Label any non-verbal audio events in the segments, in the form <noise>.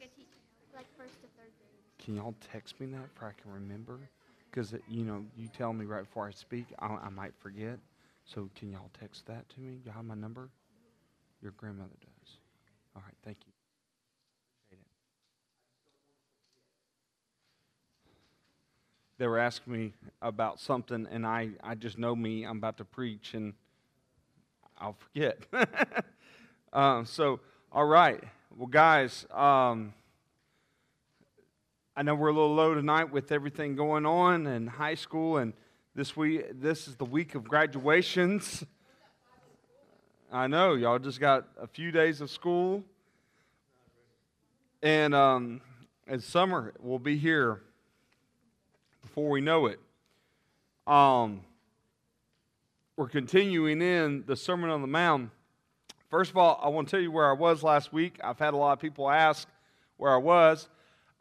a teacher, like first to third grade. Can y'all text me that for I can remember? Because you know, you tell me right before I speak, I, I might forget. So can y'all text that to me? Y'all have my number? Your grandmother does. All right, thank you. They were asking me about something, and I, I just know me. I'm about to preach, and I'll forget. <laughs> um, so, all right. Well, guys, um, I know we're a little low tonight with everything going on in high school, and this week, this is the week of graduations. I know y'all just got a few days of school, and um, and summer will be here before we know it. Um, we're continuing in the Sermon on the Mount. First of all, I want to tell you where I was last week. I've had a lot of people ask where I was.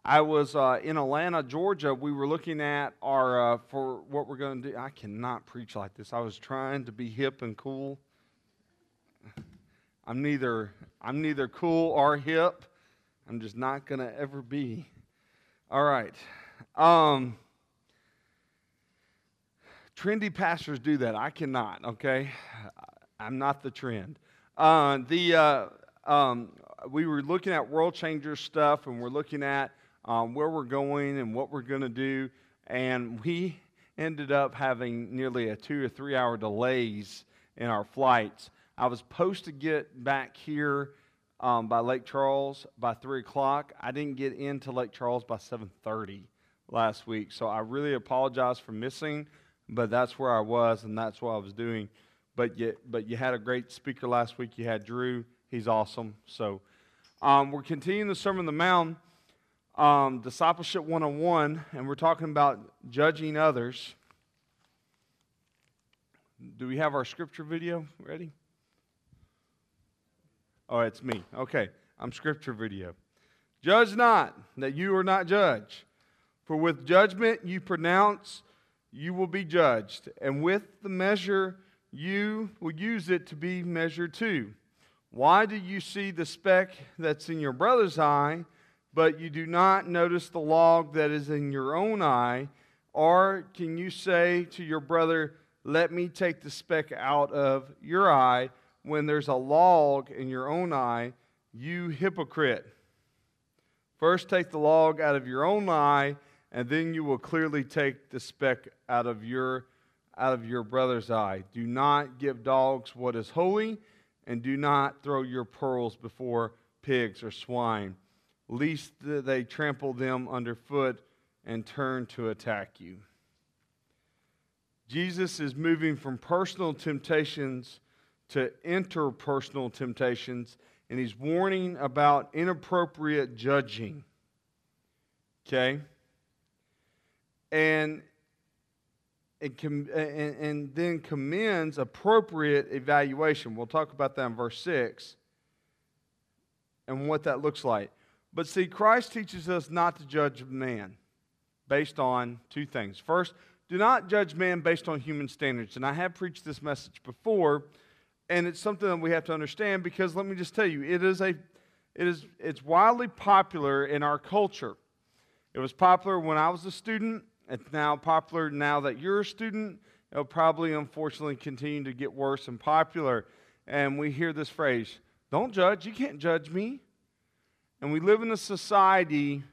I was uh, in Atlanta, Georgia. We were looking at our, uh, for what we're going to do. I cannot preach like this. I was trying to be hip and cool. I'm neither, I'm neither cool or hip. I'm just not going to ever be. All right. Um, trendy pastors do that. I cannot, okay? I'm not the trend. Uh, the, uh, um, we were looking at world changer stuff and we're looking at um, where we're going and what we're going to do. And we ended up having nearly a two or three hour delays in our flights. I was supposed to get back here um, by Lake Charles by three o'clock. I didn't get into Lake Charles by seven thirty last week, so I really apologize for missing. But that's where I was, and that's what I was doing. But you, but you had a great speaker last week. You had Drew. He's awesome. So um, we're continuing the Sermon on the Mount, um, Discipleship 101, and we're talking about judging others. Do we have our scripture video ready? Oh, it's me. Okay, I'm scripture video. Judge not, that you are not judged. For with judgment you pronounce, you will be judged. And with the measure you will use it to be measured too. Why do you see the speck that's in your brother's eye, but you do not notice the log that is in your own eye? Or can you say to your brother, Let me take the speck out of your eye, when there's a log in your own eye, you hypocrite? First take the log out of your own eye, and then you will clearly take the speck out of your out of your brother's eye. Do not give dogs what is holy, and do not throw your pearls before pigs or swine, lest they trample them underfoot and turn to attack you. Jesus is moving from personal temptations to interpersonal temptations, and he's warning about inappropriate judging. Okay? And, and, and then commends appropriate evaluation. We'll talk about that in verse 6 and what that looks like. But see, Christ teaches us not to judge man based on two things. First, do not judge man based on human standards. And I have preached this message before, and it's something that we have to understand because let me just tell you, it is a it is it's widely popular in our culture. It was popular when I was a student. It's now popular now that you're a student. It'll probably unfortunately continue to get worse and popular. And we hear this phrase, don't judge, you can't judge me. And we live in a society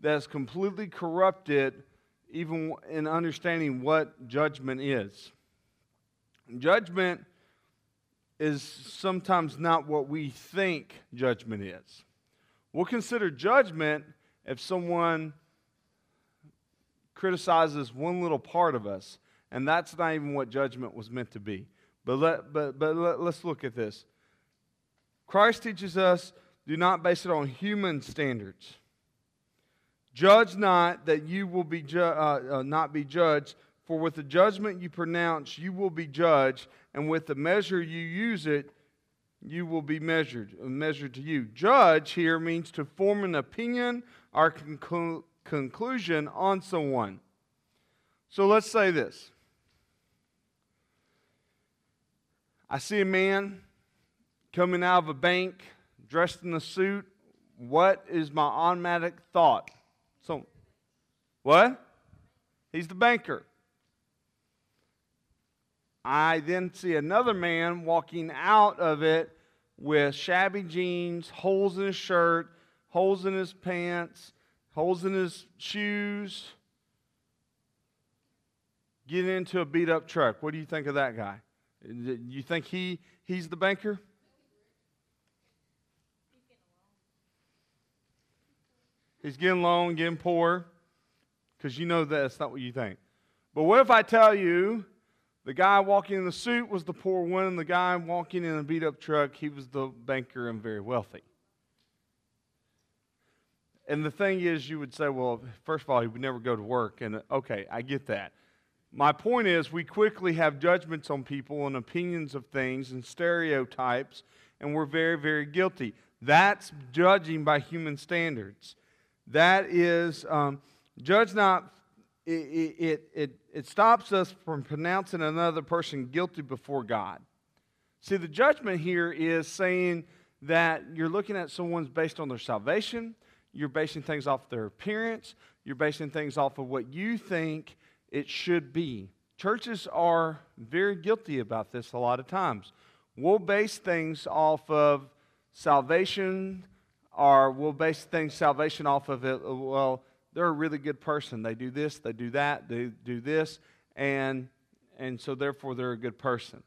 that's completely corrupted even in understanding what judgment is. Judgment is sometimes not what we think judgment is. We'll consider judgment if someone criticizes one little part of us, and that's not even what judgment was meant to be. But, let, but, but let, let's look at this. Christ teaches us do not base it on human standards. Judge not that you will be ju- uh, uh, not be judged, for with the judgment you pronounce, you will be judged, and with the measure you use it, you will be measured, measured to you. Judge here means to form an opinion or conclu- conclusion on someone. So let's say this. I see a man coming out of a bank dressed in a suit what is my automatic thought? So, what? He's the banker. I then see another man walking out of it with shabby jeans, holes in his shirt, holes in his pants, holes in his shoes, getting into a beat up truck. What do you think of that guy? You think he, he's the banker? He's getting long, getting poor, because you know that's not what you think. But what if I tell you the guy walking in the suit was the poor one, and the guy walking in a beat up truck, he was the banker and very wealthy? And the thing is, you would say, well, first of all, he would never go to work. And okay, I get that. My point is, we quickly have judgments on people and opinions of things and stereotypes, and we're very, very guilty. That's judging by human standards. That is, um, judge not, it, it, it, it stops us from pronouncing another person guilty before God. See, the judgment here is saying that you're looking at someone's based on their salvation, you're basing things off their appearance, you're basing things off of what you think it should be. Churches are very guilty about this a lot of times. We'll base things off of salvation, or we'll base things salvation off of it. Well, they're a really good person. They do this, they do that, they do this, and and so therefore they're a good person.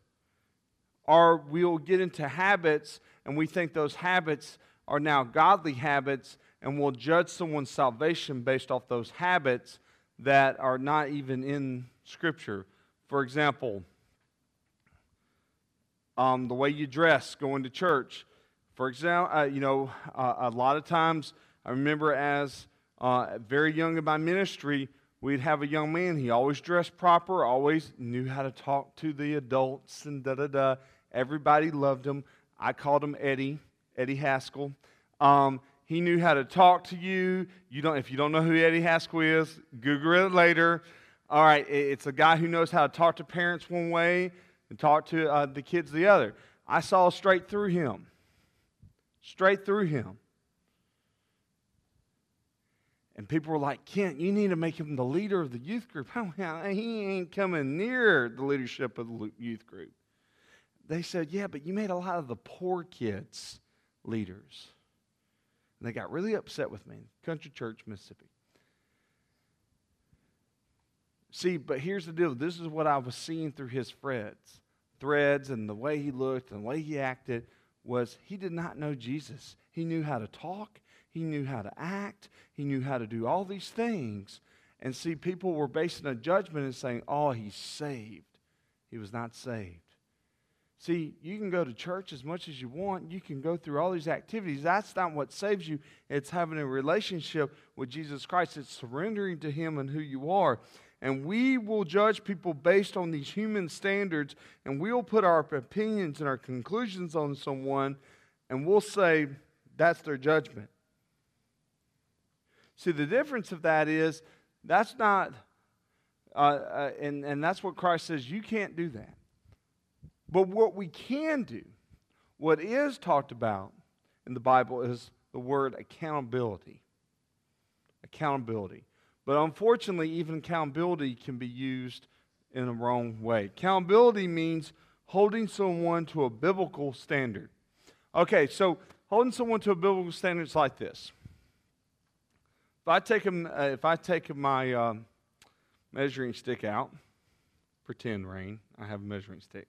Or we'll get into habits and we think those habits are now godly habits, and we'll judge someone's salvation based off those habits that are not even in Scripture. For example, um, the way you dress going to church. For example, uh, you know, uh, a lot of times I remember as uh, very young in my ministry, we'd have a young man. He always dressed proper, always knew how to talk to the adults and da da da. Everybody loved him. I called him Eddie, Eddie Haskell. Um, he knew how to talk to you. You don't, if you don't know who Eddie Haskell is, Google it later. All right, it's a guy who knows how to talk to parents one way and talk to uh, the kids the other. I saw straight through him straight through him. And people were like, Kent, you need to make him the leader of the youth group. <laughs> he ain't coming near the leadership of the youth group. They said, Yeah, but you made a lot of the poor kids leaders. And they got really upset with me. Country Church, Mississippi. See, but here's the deal. This is what I was seeing through his threads, threads, and the way he looked and the way he acted was he did not know Jesus. He knew how to talk, he knew how to act, he knew how to do all these things. And see, people were basing a judgment and saying, oh, he's saved. He was not saved. See, you can go to church as much as you want. You can go through all these activities. That's not what saves you. It's having a relationship with Jesus Christ. It's surrendering to Him and who you are. And we will judge people based on these human standards, and we'll put our opinions and our conclusions on someone, and we'll say that's their judgment. See, the difference of that is that's not, uh, uh, and, and that's what Christ says you can't do that. But what we can do, what is talked about in the Bible, is the word accountability. Accountability. But unfortunately, even accountability can be used in a wrong way. Accountability means holding someone to a biblical standard. Okay, so holding someone to a biblical standard is like this. If I take, uh, if I take my um, measuring stick out, pretend Rain, I have a measuring stick.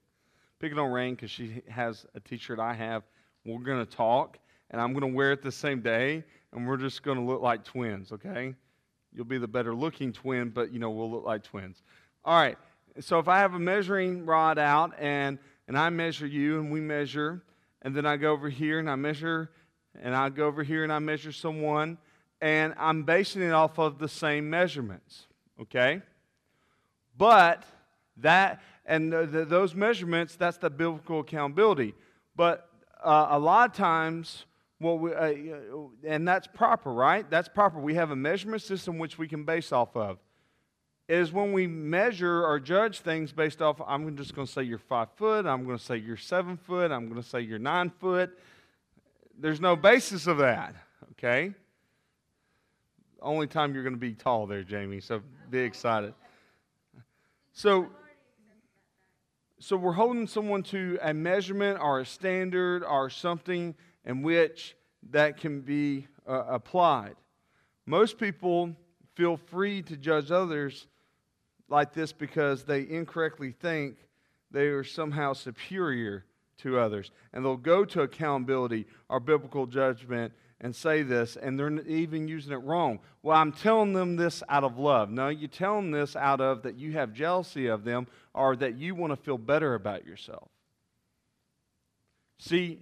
Pick it on Rain because she has a t shirt I have. We're going to talk, and I'm going to wear it the same day, and we're just going to look like twins, okay? You'll be the better looking twin, but you know, we'll look like twins. All right. So if I have a measuring rod out and and I measure you and we measure, and then I go over here and I measure, and I go over here and I measure someone, and I'm basing it off of the same measurements. Okay? But that and those measurements, that's the biblical accountability. But uh, a lot of times well, we, uh, and that's proper, right? That's proper. We have a measurement system which we can base off of. Is when we measure or judge things based off, I'm just going to say you're five foot, I'm going to say you're seven foot, I'm going to say you're nine foot. There's no basis of that, okay? Only time you're going to be tall there, Jamie, so be excited. So, so we're holding someone to a measurement or a standard or something in which that can be uh, applied. Most people feel free to judge others like this because they incorrectly think they are somehow superior to others. And they'll go to accountability or biblical judgment and say this, and they're even using it wrong. Well, I'm telling them this out of love. No, you tell them this out of that you have jealousy of them or that you want to feel better about yourself. See,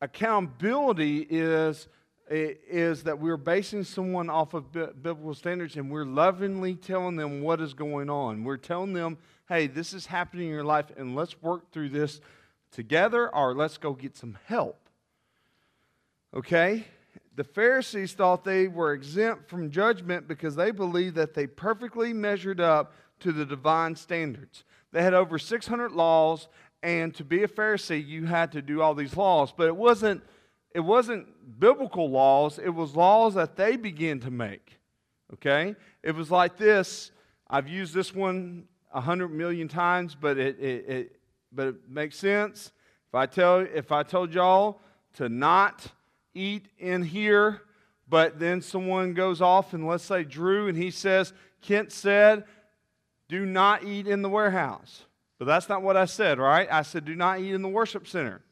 accountability is, is that we're basing someone off of biblical standards and we're lovingly telling them what is going on. We're telling them, hey, this is happening in your life, and let's work through this together or let's go get some help. Okay? The Pharisees thought they were exempt from judgment because they believed that they perfectly measured up to the divine standards. They had over 600 laws, and to be a Pharisee, you had to do all these laws. But it wasn't, it wasn't biblical laws, it was laws that they began to make. Okay? It was like this. I've used this one a hundred million times, but it, it, it, but it makes sense. If I tell if I told y'all to not eat in here, but then someone goes off and let's say Drew and he says, Kent said, do not eat in the warehouse. But that's not what I said, right? I said, do not eat in the worship center.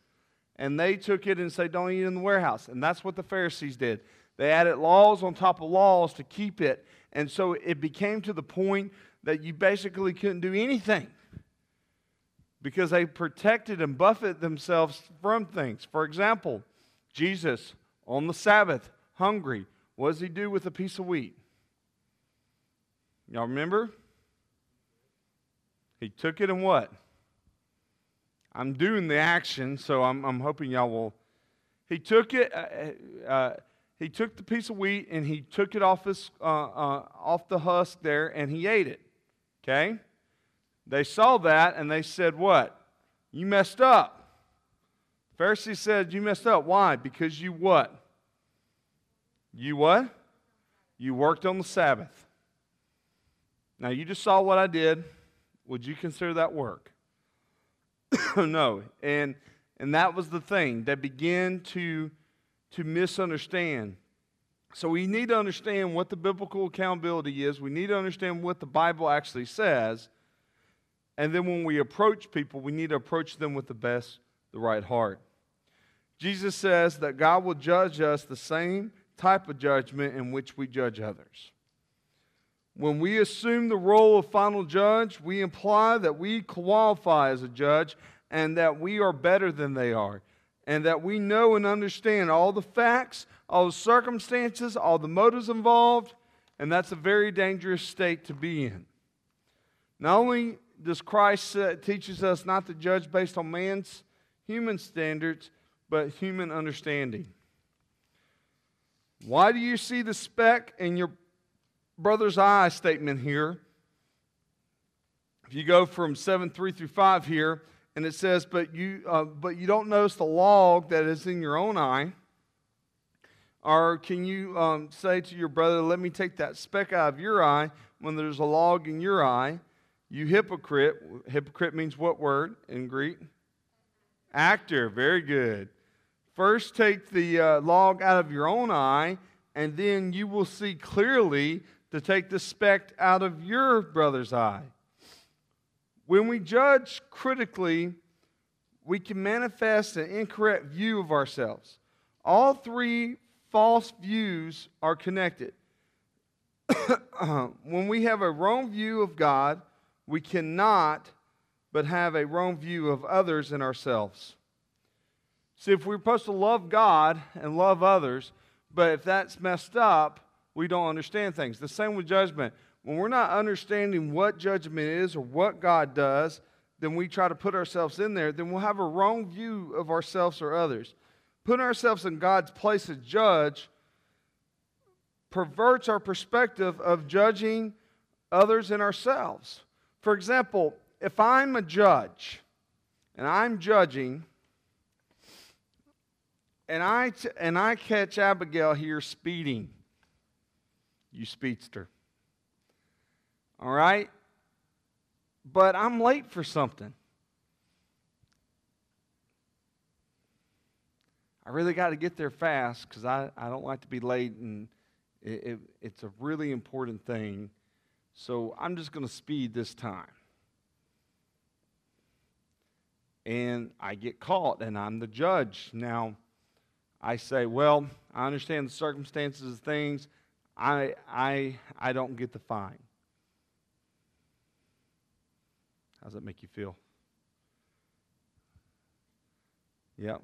And they took it and said, don't eat in the warehouse. And that's what the Pharisees did. They added laws on top of laws to keep it. And so it became to the point that you basically couldn't do anything because they protected and buffeted themselves from things. For example, Jesus on the Sabbath, hungry, what does he do with a piece of wheat? Y'all remember? He took it and what? I'm doing the action, so I'm, I'm hoping y'all will. He took it. Uh, uh, he took the piece of wheat and he took it off his uh, uh off the husk there and he ate it. Okay. They saw that and they said, "What? You messed up." Pharisee said, You messed up. Why? Because you what? You what? You worked on the Sabbath. Now, you just saw what I did. Would you consider that work? <coughs> no. And, and that was the thing. They began to, to misunderstand. So we need to understand what the biblical accountability is. We need to understand what the Bible actually says. And then when we approach people, we need to approach them with the best, the right heart. Jesus says that God will judge us the same type of judgment in which we judge others. When we assume the role of final judge, we imply that we qualify as a judge and that we are better than they are, and that we know and understand all the facts, all the circumstances, all the motives involved, and that's a very dangerous state to be in. Not only does Christ uh, teaches us not to judge based on man's human standards, but human understanding. Why do you see the speck in your brother's eye statement here? If you go from 7 3 through 5 here, and it says, But you, uh, but you don't notice the log that is in your own eye. Or can you um, say to your brother, Let me take that speck out of your eye when there's a log in your eye? You hypocrite. Hypocrite means what word in Greek? Actor. Very good. First, take the uh, log out of your own eye, and then you will see clearly to take the speck out of your brother's eye. When we judge critically, we can manifest an incorrect view of ourselves. All three false views are connected. <coughs> when we have a wrong view of God, we cannot but have a wrong view of others and ourselves. See, if we're supposed to love God and love others, but if that's messed up, we don't understand things. The same with judgment. When we're not understanding what judgment is or what God does, then we try to put ourselves in there, then we'll have a wrong view of ourselves or others. Putting ourselves in God's place as judge perverts our perspective of judging others and ourselves. For example, if I'm a judge and I'm judging, and I, t- and I catch Abigail here speeding. You speedster. All right? But I'm late for something. I really got to get there fast because I, I don't like to be late, and it, it, it's a really important thing. So I'm just going to speed this time. And I get caught, and I'm the judge. Now, I say, well, I understand the circumstances of things. I, I, I don't get the fine. How does that make you feel? Yep.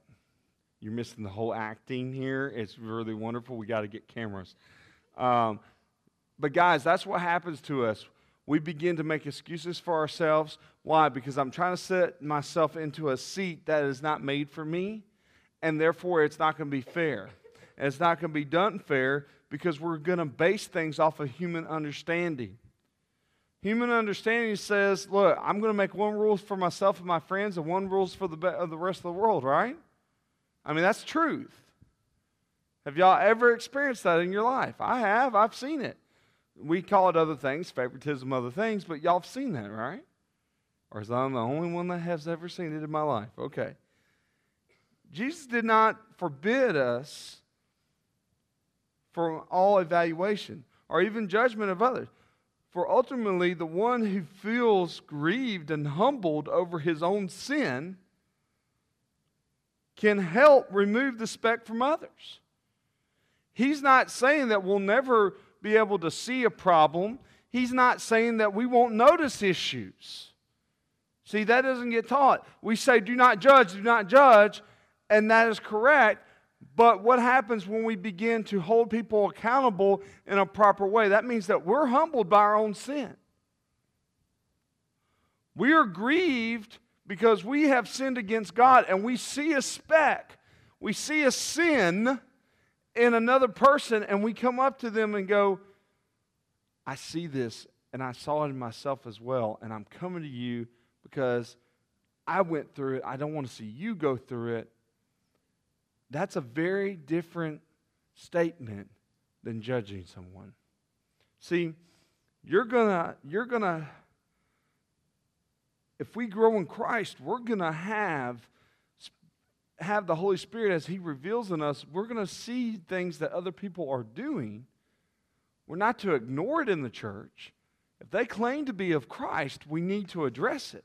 You're missing the whole acting here. It's really wonderful. We got to get cameras. Um, but, guys, that's what happens to us. We begin to make excuses for ourselves. Why? Because I'm trying to set myself into a seat that is not made for me and therefore it's not going to be fair. And it's not going to be done fair because we're going to base things off of human understanding. Human understanding says, look, I'm going to make one rule for myself and my friends and one rules for the, of the rest of the world, right? I mean, that's truth. Have y'all ever experienced that in your life? I have. I've seen it. We call it other things, favoritism, other things, but y'all have seen that, right? Or is I'm the only one that has ever seen it in my life? Okay. Jesus did not forbid us from all evaluation or even judgment of others. For ultimately, the one who feels grieved and humbled over his own sin can help remove the speck from others. He's not saying that we'll never be able to see a problem, he's not saying that we won't notice issues. See, that doesn't get taught. We say, do not judge, do not judge, and that is correct. But what happens when we begin to hold people accountable in a proper way? That means that we're humbled by our own sin. We are grieved because we have sinned against God and we see a speck, we see a sin in another person, and we come up to them and go, I see this and I saw it in myself as well, and I'm coming to you because I went through it. I don't want to see you go through it. That's a very different statement than judging someone. See, you're gonna, you're gonna, if we grow in Christ, we're gonna have have the Holy Spirit as He reveals in us, we're going to see things that other people are doing. We're not to ignore it in the church. If they claim to be of Christ, we need to address it.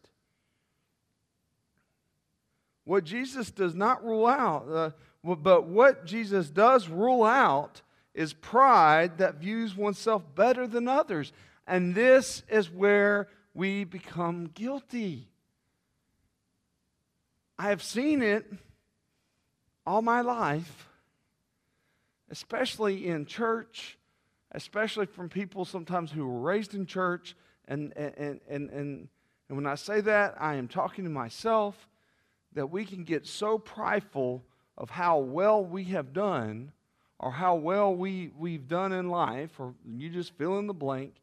What Jesus does not rule out, uh, but what Jesus does rule out is pride that views oneself better than others. And this is where we become guilty. I have seen it all my life, especially in church, especially from people sometimes who were raised in church. And, and, and, and, and when I say that, I am talking to myself that we can get so prideful of how well we have done or how well we, we've done in life, or you just fill in the blank,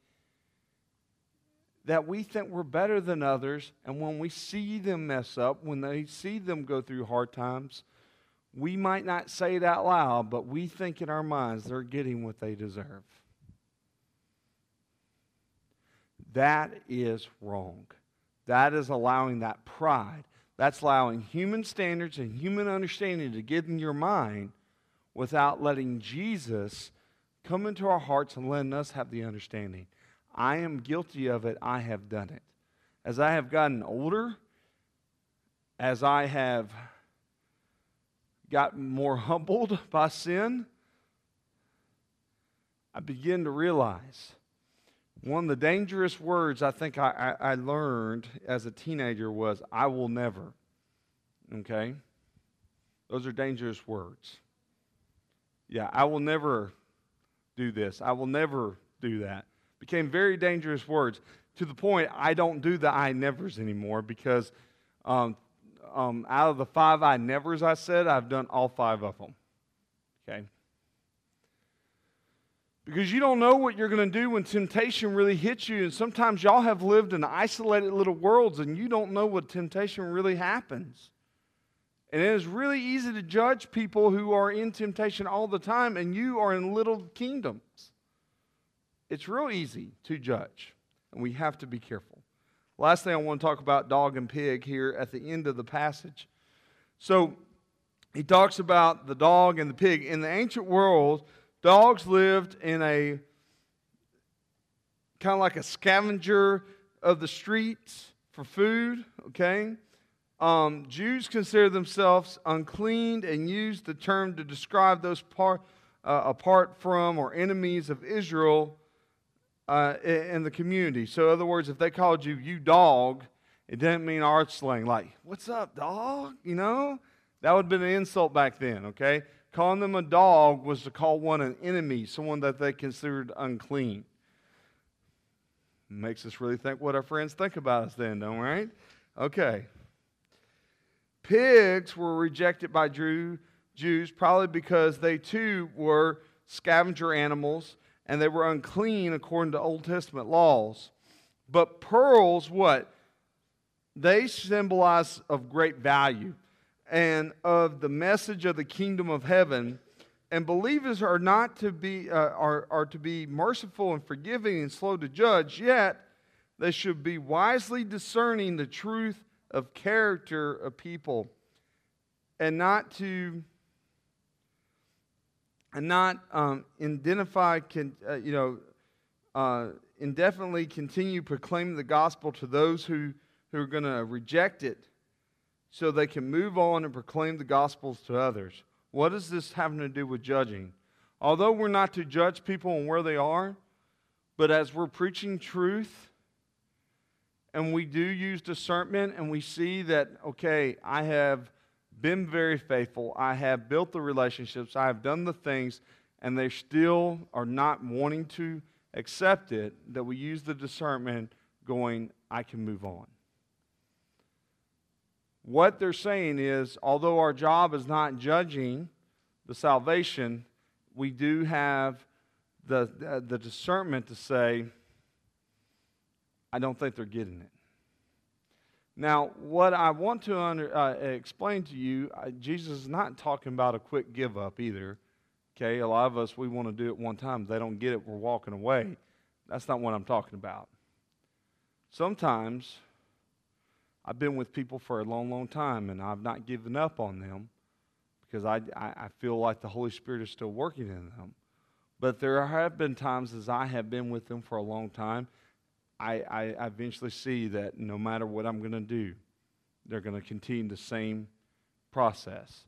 that we think we're better than others. And when we see them mess up, when they see them go through hard times, we might not say it out loud, but we think in our minds they're getting what they deserve. That is wrong. That is allowing that pride that's allowing human standards and human understanding to get in your mind without letting Jesus come into our hearts and letting us have the understanding. I am guilty of it. I have done it. As I have gotten older, as I have gotten more humbled <laughs> by sin, I begin to realize one of the dangerous words I think I, I, I learned as a teenager was, I will never. Okay? Those are dangerous words. Yeah, I will never do this. I will never do that. Became very dangerous words to the point I don't do the I nevers anymore because um, um, out of the five I nevers I said, I've done all five of them. Okay? Because you don't know what you're going to do when temptation really hits you. And sometimes y'all have lived in isolated little worlds and you don't know what temptation really happens. And it is really easy to judge people who are in temptation all the time, and you are in little kingdoms. It's real easy to judge, and we have to be careful. Last thing I want to talk about dog and pig here at the end of the passage. So he talks about the dog and the pig. In the ancient world, dogs lived in a kind of like a scavenger of the streets for food, okay? Um, Jews consider themselves unclean and use the term to describe those par, uh, apart from or enemies of Israel uh, in the community. So, in other words, if they called you you dog, it didn't mean art slang like "What's up, dog?" You know, that would have been an insult back then. Okay, calling them a dog was to call one an enemy, someone that they considered unclean. Makes us really think what our friends think about us then, don't? Right? Okay. Pigs were rejected by Jew, Jews probably because they too were scavenger animals and they were unclean according to Old Testament laws. But pearls, what? They symbolize of great value and of the message of the kingdom of heaven. And believers are not to be uh, are, are to be merciful and forgiving and slow to judge, yet they should be wisely discerning the truth of character of people and not to and not um, identify, uh, you know, uh, indefinitely continue proclaiming the gospel to those who, who are going to reject it so they can move on and proclaim the gospels to others. What is this having to do with judging? Although we're not to judge people on where they are, but as we're preaching truth and we do use discernment and we see that, okay, I have been very faithful. I have built the relationships. I have done the things, and they still are not wanting to accept it, that we use the discernment going, I can move on. What they're saying is, although our job is not judging the salvation, we do have the, the discernment to say, I don't think they're getting it. Now, what I want to under, uh, explain to you, uh, Jesus is not talking about a quick give up either. Okay, a lot of us, we want to do it one time. They don't get it, we're walking away. That's not what I'm talking about. Sometimes I've been with people for a long, long time and I've not given up on them because I, I, I feel like the Holy Spirit is still working in them. But there have been times as I have been with them for a long time I, I eventually see that no matter what I'm going to do, they're going to continue the same process.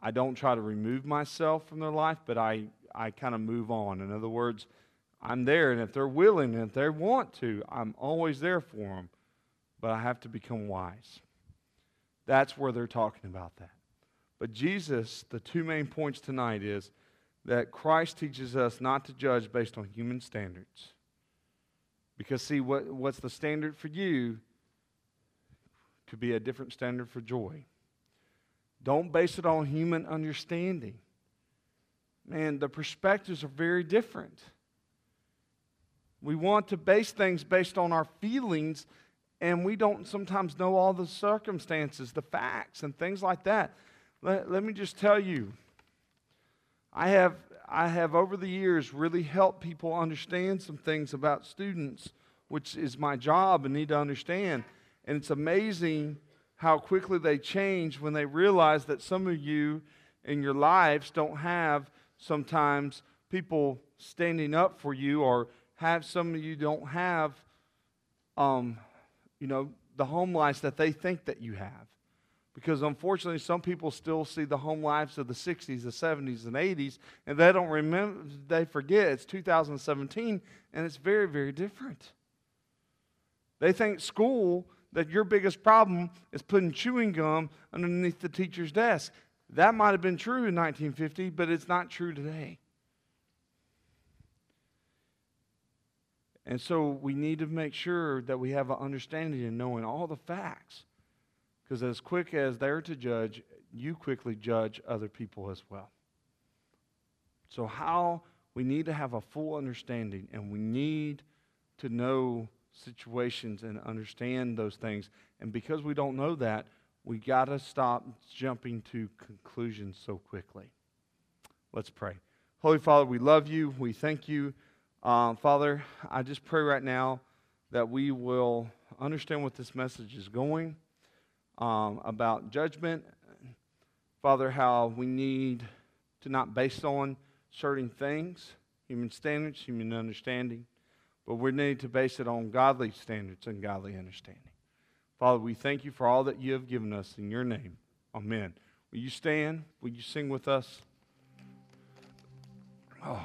I don't try to remove myself from their life, but I, I kind of move on. In other words, I'm there, and if they're willing and if they want to, I'm always there for them. But I have to become wise. That's where they're talking about that. But Jesus, the two main points tonight is that Christ teaches us not to judge based on human standards. Because, see, what, what's the standard for you could be a different standard for joy. Don't base it on human understanding. Man, the perspectives are very different. We want to base things based on our feelings, and we don't sometimes know all the circumstances, the facts, and things like that. Let, let me just tell you I have I have over the years really helped people understand some things about students, which is my job and need to understand. And it's amazing how quickly they change when they realize that some of you in your lives don't have sometimes people standing up for you or have some of you don't have um, you know the home lives that they think that you have because unfortunately, some people still see the home lives of the 60s, the 70s, and 80s, and they don't remember, they forget it's 2017, and it's very, very different. They think school, that your biggest problem is putting chewing gum underneath the teacher's desk. That might have been true in 1950, but it's not true today. And so we need to make sure that we have an understanding and knowing all the facts because as quick as they're to judge, you quickly judge other people as well. So, how we need to have a full understanding and we need to know situations and understand those things. And because we don't know that, We got to stop jumping to conclusions so quickly. Let's pray. Holy Father, we love you. We thank you. Uh, Father, I just pray right now that we will understand what this message is going um, about judgment. Father, how we need to not base on certain things, human standards, human understanding, but we need to base it on godly standards and godly understanding. Father, we thank you for all that you have given us in your name. Amen. Will you stand? Will you sing with us? Oh.